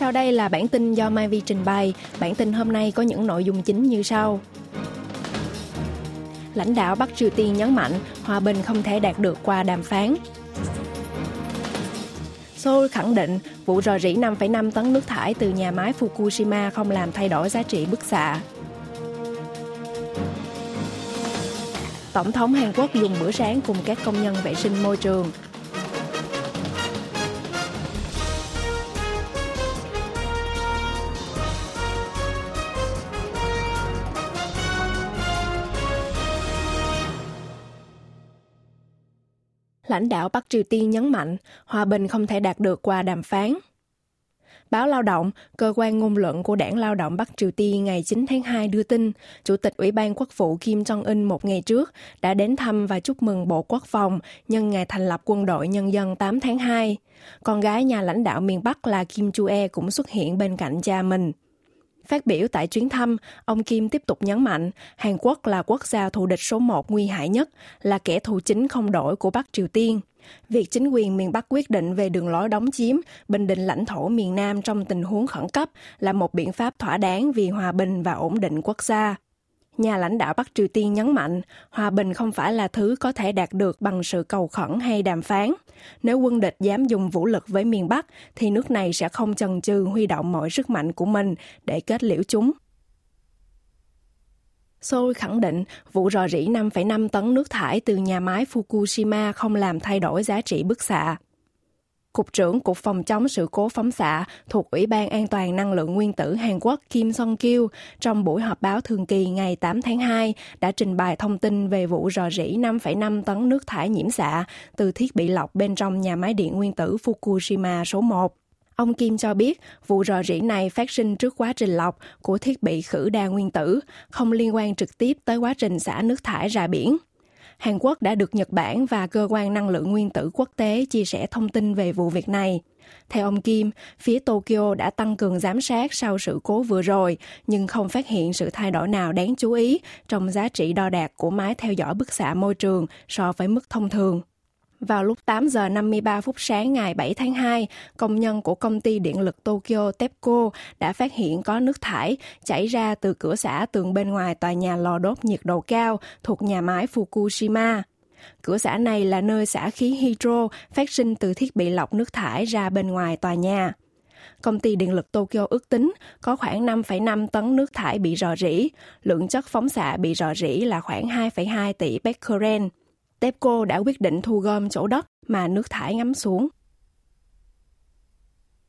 Sau đây là bản tin do Mai Vi trình bày. Bản tin hôm nay có những nội dung chính như sau. Lãnh đạo Bắc Triều Tiên nhấn mạnh hòa bình không thể đạt được qua đàm phán. Seoul khẳng định vụ rò rỉ 5,5 tấn nước thải từ nhà máy Fukushima không làm thay đổi giá trị bức xạ. Tổng thống Hàn Quốc dùng bữa sáng cùng các công nhân vệ sinh môi trường. Lãnh đạo Bắc Triều Tiên nhấn mạnh hòa bình không thể đạt được qua đàm phán. Báo Lao động, cơ quan ngôn luận của Đảng Lao động Bắc Triều Tiên ngày 9 tháng 2 đưa tin, Chủ tịch Ủy ban Quốc vụ Kim Jong-un một ngày trước đã đến thăm và chúc mừng Bộ Quốc phòng nhân ngày thành lập Quân đội Nhân dân 8 tháng 2. Con gái nhà lãnh đạo miền Bắc là Kim Chu-e cũng xuất hiện bên cạnh cha mình. Phát biểu tại chuyến thăm, ông Kim tiếp tục nhấn mạnh Hàn Quốc là quốc gia thù địch số một nguy hại nhất, là kẻ thù chính không đổi của Bắc Triều Tiên. Việc chính quyền miền Bắc quyết định về đường lối đóng chiếm, bình định lãnh thổ miền Nam trong tình huống khẩn cấp là một biện pháp thỏa đáng vì hòa bình và ổn định quốc gia. Nhà lãnh đạo Bắc Triều Tiên nhấn mạnh, hòa bình không phải là thứ có thể đạt được bằng sự cầu khẩn hay đàm phán. Nếu quân địch dám dùng vũ lực với miền Bắc, thì nước này sẽ không chần chừ huy động mọi sức mạnh của mình để kết liễu chúng. Seoul khẳng định vụ rò rỉ 5,5 tấn nước thải từ nhà máy Fukushima không làm thay đổi giá trị bức xạ. Cục trưởng Cục Phòng chống sự cố phóng xạ thuộc Ủy ban An toàn Năng lượng Nguyên tử Hàn Quốc Kim Song Kyu trong buổi họp báo thường kỳ ngày 8 tháng 2 đã trình bày thông tin về vụ rò rỉ 5,5 tấn nước thải nhiễm xạ từ thiết bị lọc bên trong nhà máy điện nguyên tử Fukushima số 1. Ông Kim cho biết vụ rò rỉ này phát sinh trước quá trình lọc của thiết bị khử đa nguyên tử, không liên quan trực tiếp tới quá trình xả nước thải ra biển. Hàn Quốc đã được Nhật Bản và cơ quan năng lượng nguyên tử quốc tế chia sẻ thông tin về vụ việc này. Theo ông Kim, phía Tokyo đã tăng cường giám sát sau sự cố vừa rồi, nhưng không phát hiện sự thay đổi nào đáng chú ý trong giá trị đo đạc của máy theo dõi bức xạ môi trường so với mức thông thường. Vào lúc 8 giờ 53 phút sáng ngày 7 tháng 2, công nhân của công ty điện lực Tokyo TEPCO đã phát hiện có nước thải chảy ra từ cửa xả tường bên ngoài tòa nhà lò đốt nhiệt độ cao thuộc nhà máy Fukushima. Cửa xả này là nơi xả khí hydro phát sinh từ thiết bị lọc nước thải ra bên ngoài tòa nhà. Công ty điện lực Tokyo ước tính có khoảng 5,5 tấn nước thải bị rò rỉ, lượng chất phóng xạ bị rò rỉ là khoảng 2,2 tỷ becquerel. TEPCO đã quyết định thu gom chỗ đất mà nước thải ngắm xuống.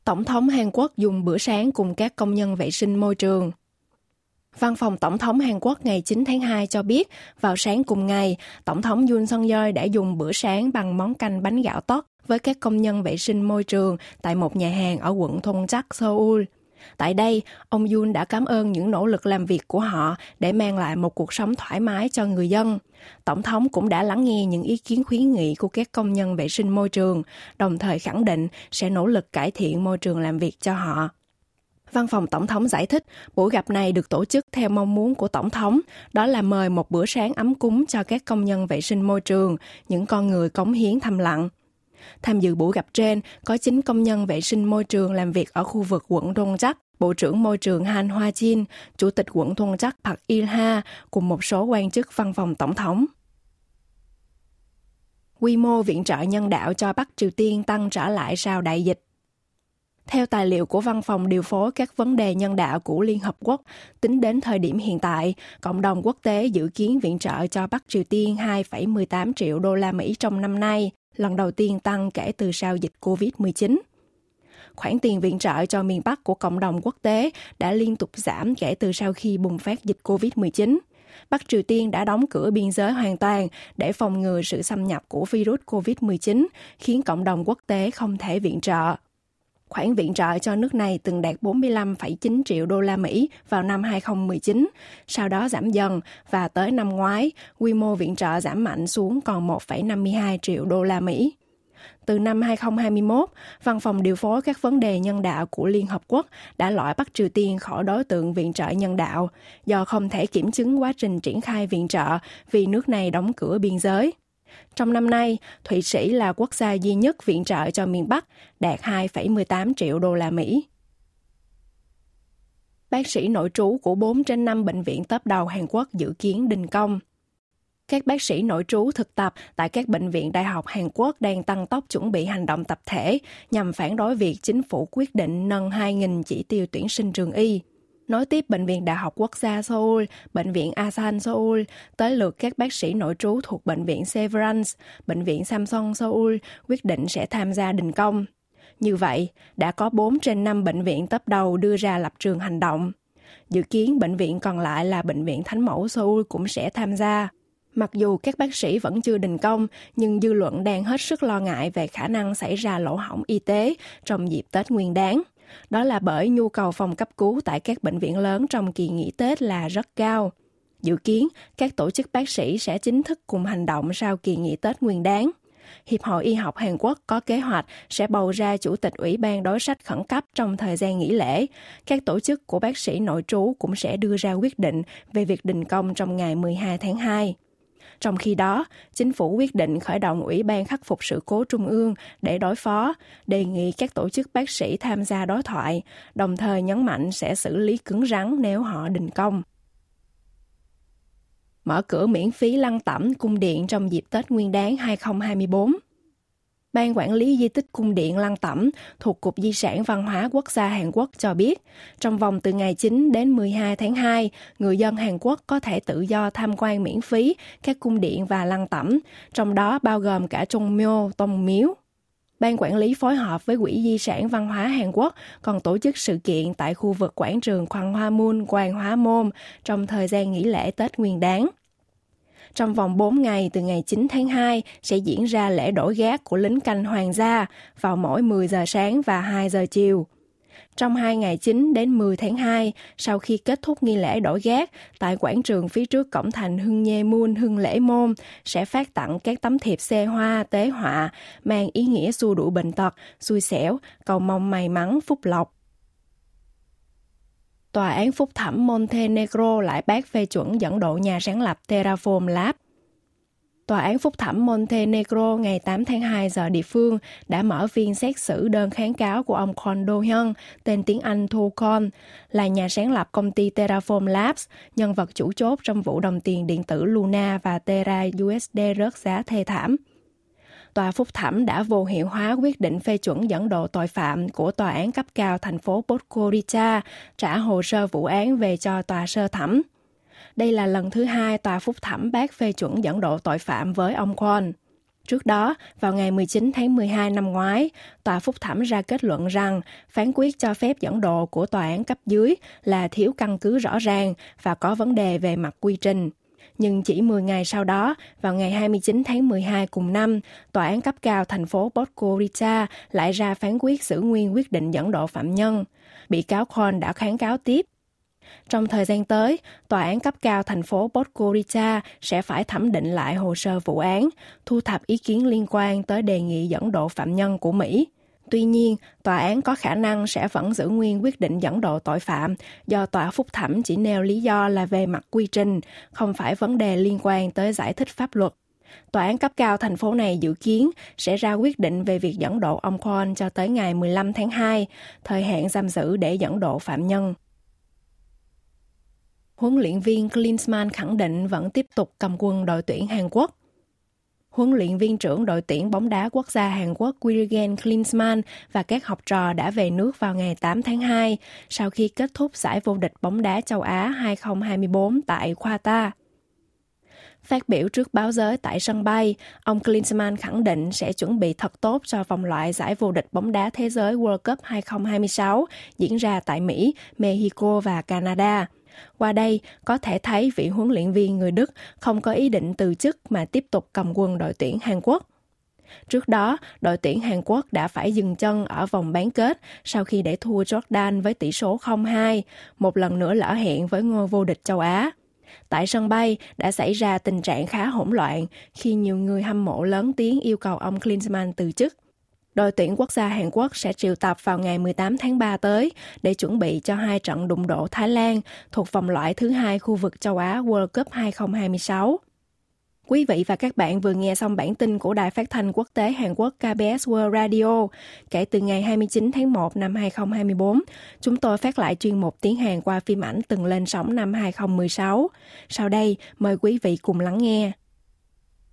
Tổng thống Hàn Quốc dùng bữa sáng cùng các công nhân vệ sinh môi trường. Văn phòng Tổng thống Hàn Quốc ngày 9 tháng 2 cho biết, vào sáng cùng ngày, Tổng thống Yoon song yeol đã dùng bữa sáng bằng món canh bánh gạo tót với các công nhân vệ sinh môi trường tại một nhà hàng ở quận Thôn Trắc, Seoul. Tại đây, ông Yun đã cảm ơn những nỗ lực làm việc của họ để mang lại một cuộc sống thoải mái cho người dân. Tổng thống cũng đã lắng nghe những ý kiến khuyến nghị của các công nhân vệ sinh môi trường, đồng thời khẳng định sẽ nỗ lực cải thiện môi trường làm việc cho họ. Văn phòng Tổng thống giải thích, buổi gặp này được tổ chức theo mong muốn của Tổng thống, đó là mời một bữa sáng ấm cúng cho các công nhân vệ sinh môi trường, những con người cống hiến thầm lặng. Tham dự buổi gặp trên có 9 công nhân vệ sinh môi trường làm việc ở khu vực quận Đông Bộ trưởng Môi trường Han Hoa Jin, Chủ tịch quận Thôn Park Il Ha cùng một số quan chức văn phòng tổng thống. Quy mô viện trợ nhân đạo cho Bắc Triều Tiên tăng trở lại sau đại dịch. Theo tài liệu của Văn phòng điều phối các vấn đề nhân đạo của Liên Hợp Quốc, tính đến thời điểm hiện tại, cộng đồng quốc tế dự kiến viện trợ cho Bắc Triều Tiên 2,18 triệu đô la Mỹ trong năm nay, lần đầu tiên tăng kể từ sau dịch COVID-19. Khoản tiền viện trợ cho miền Bắc của cộng đồng quốc tế đã liên tục giảm kể từ sau khi bùng phát dịch COVID-19. Bắc Triều Tiên đã đóng cửa biên giới hoàn toàn để phòng ngừa sự xâm nhập của virus COVID-19, khiến cộng đồng quốc tế không thể viện trợ. Khoản viện trợ cho nước này từng đạt 45,9 triệu đô la Mỹ vào năm 2019, sau đó giảm dần và tới năm ngoái, quy mô viện trợ giảm mạnh xuống còn 1,52 triệu đô la Mỹ. Từ năm 2021, Văn phòng điều phối các vấn đề nhân đạo của Liên Hợp Quốc đã loại Bắc Triều Tiên khỏi đối tượng viện trợ nhân đạo do không thể kiểm chứng quá trình triển khai viện trợ vì nước này đóng cửa biên giới. Trong năm nay, Thụy Sĩ là quốc gia duy nhất viện trợ cho miền Bắc, đạt 2,18 triệu đô la Mỹ. bác sĩ nội trú của 4 trên 5 bệnh viện top đầu Hàn Quốc dự kiến đình công. Các bác sĩ nội trú thực tập tại các bệnh viện đại học Hàn Quốc đang tăng tốc chuẩn bị hành động tập thể nhằm phản đối việc chính phủ quyết định nâng 2.000 chỉ tiêu tuyển sinh trường y. Nói tiếp Bệnh viện Đại học Quốc gia Seoul, Bệnh viện Asan Seoul, tới lượt các bác sĩ nội trú thuộc Bệnh viện Severance, Bệnh viện Samsung Seoul quyết định sẽ tham gia đình công. Như vậy, đã có 4 trên 5 bệnh viện tấp đầu đưa ra lập trường hành động. Dự kiến bệnh viện còn lại là Bệnh viện Thánh Mẫu Seoul cũng sẽ tham gia. Mặc dù các bác sĩ vẫn chưa đình công, nhưng dư luận đang hết sức lo ngại về khả năng xảy ra lỗ hỏng y tế trong dịp Tết Nguyên đáng. Đó là bởi nhu cầu phòng cấp cứu tại các bệnh viện lớn trong kỳ nghỉ Tết là rất cao. Dự kiến, các tổ chức bác sĩ sẽ chính thức cùng hành động sau kỳ nghỉ Tết Nguyên đáng. Hiệp hội Y học Hàn Quốc có kế hoạch sẽ bầu ra chủ tịch Ủy ban đối sách khẩn cấp trong thời gian nghỉ lễ. Các tổ chức của bác sĩ nội trú cũng sẽ đưa ra quyết định về việc đình công trong ngày 12 tháng 2. Trong khi đó, chính phủ quyết định khởi động Ủy ban khắc phục sự cố trung ương để đối phó, đề nghị các tổ chức bác sĩ tham gia đối thoại, đồng thời nhấn mạnh sẽ xử lý cứng rắn nếu họ đình công. Mở cửa miễn phí lăng tẩm cung điện trong dịp Tết Nguyên đán 2024 Ban quản lý di tích cung điện Lăng Tẩm thuộc Cục Di sản Văn hóa Quốc gia Hàn Quốc cho biết, trong vòng từ ngày 9 đến 12 tháng 2, người dân Hàn Quốc có thể tự do tham quan miễn phí các cung điện và lăng tẩm, trong đó bao gồm cả Trung Myo, Tông Miếu. Ban quản lý phối hợp với Quỹ Di sản Văn hóa Hàn Quốc còn tổ chức sự kiện tại khu vực quảng trường Khoan Hoa Môn, Quang Hóa Môn trong thời gian nghỉ lễ Tết Nguyên đáng. Trong vòng 4 ngày từ ngày 9 tháng 2 sẽ diễn ra lễ đổi gác của lính canh hoàng gia vào mỗi 10 giờ sáng và 2 giờ chiều. Trong 2 ngày 9 đến 10 tháng 2, sau khi kết thúc nghi lễ đổi gác, tại quảng trường phía trước cổng thành Hưng Nhê Môn Hưng Lễ Môn sẽ phát tặng các tấm thiệp xe hoa, tế họa, mang ý nghĩa xua đuổi bệnh tật, xui xẻo, cầu mong may mắn, phúc lộc. Tòa án phúc thẩm Montenegro lại bác phê chuẩn dẫn độ nhà sáng lập Terraform Lab. Tòa án phúc thẩm Montenegro ngày 8 tháng 2 giờ địa phương đã mở phiên xét xử đơn kháng cáo của ông Con Do Hyun, tên tiếng Anh Thu Con, là nhà sáng lập công ty Terraform Labs, nhân vật chủ chốt trong vụ đồng tiền điện tử Luna và Terra USD rớt giá thê thảm tòa phúc thẩm đã vô hiệu hóa quyết định phê chuẩn dẫn độ tội phạm của tòa án cấp cao thành phố Podgorica trả hồ sơ vụ án về cho tòa sơ thẩm. Đây là lần thứ hai tòa phúc thẩm bác phê chuẩn dẫn độ tội phạm với ông Kwon. Trước đó, vào ngày 19 tháng 12 năm ngoái, tòa phúc thẩm ra kết luận rằng phán quyết cho phép dẫn độ của tòa án cấp dưới là thiếu căn cứ rõ ràng và có vấn đề về mặt quy trình nhưng chỉ 10 ngày sau đó, vào ngày 29 tháng 12 cùng năm, Tòa án cấp cao thành phố Podgorica lại ra phán quyết giữ nguyên quyết định dẫn độ phạm nhân. Bị cáo Kwon đã kháng cáo tiếp. Trong thời gian tới, Tòa án cấp cao thành phố Podgorica sẽ phải thẩm định lại hồ sơ vụ án, thu thập ý kiến liên quan tới đề nghị dẫn độ phạm nhân của Mỹ. Tuy nhiên, tòa án có khả năng sẽ vẫn giữ nguyên quyết định dẫn độ tội phạm do tòa phúc thẩm chỉ nêu lý do là về mặt quy trình, không phải vấn đề liên quan tới giải thích pháp luật. Tòa án cấp cao thành phố này dự kiến sẽ ra quyết định về việc dẫn độ ông Kwon cho tới ngày 15 tháng 2, thời hạn giam giữ để dẫn độ phạm nhân. Huấn luyện viên Klinsmann khẳng định vẫn tiếp tục cầm quân đội tuyển Hàn Quốc huấn luyện viên trưởng đội tuyển bóng đá quốc gia Hàn Quốc Wilgen Klinsmann và các học trò đã về nước vào ngày 8 tháng 2 sau khi kết thúc giải vô địch bóng đá châu Á 2024 tại Qatar. Phát biểu trước báo giới tại sân bay, ông Klinsmann khẳng định sẽ chuẩn bị thật tốt cho vòng loại giải vô địch bóng đá thế giới World Cup 2026 diễn ra tại Mỹ, Mexico và Canada. Qua đây, có thể thấy vị huấn luyện viên người Đức không có ý định từ chức mà tiếp tục cầm quân đội tuyển Hàn Quốc. Trước đó, đội tuyển Hàn Quốc đã phải dừng chân ở vòng bán kết sau khi để thua Jordan với tỷ số 0-2, một lần nữa lỡ hẹn với ngôi vô địch châu Á. Tại sân bay đã xảy ra tình trạng khá hỗn loạn khi nhiều người hâm mộ lớn tiếng yêu cầu ông Klinsmann từ chức. Đội tuyển quốc gia Hàn Quốc sẽ triệu tập vào ngày 18 tháng 3 tới để chuẩn bị cho hai trận đụng độ Thái Lan thuộc vòng loại thứ hai khu vực châu Á World Cup 2026. Quý vị và các bạn vừa nghe xong bản tin của Đài Phát thanh Quốc tế Hàn Quốc KBS World Radio. Kể từ ngày 29 tháng 1 năm 2024, chúng tôi phát lại chuyên mục tiếng Hàn qua phim ảnh từng lên sóng năm 2016. Sau đây, mời quý vị cùng lắng nghe.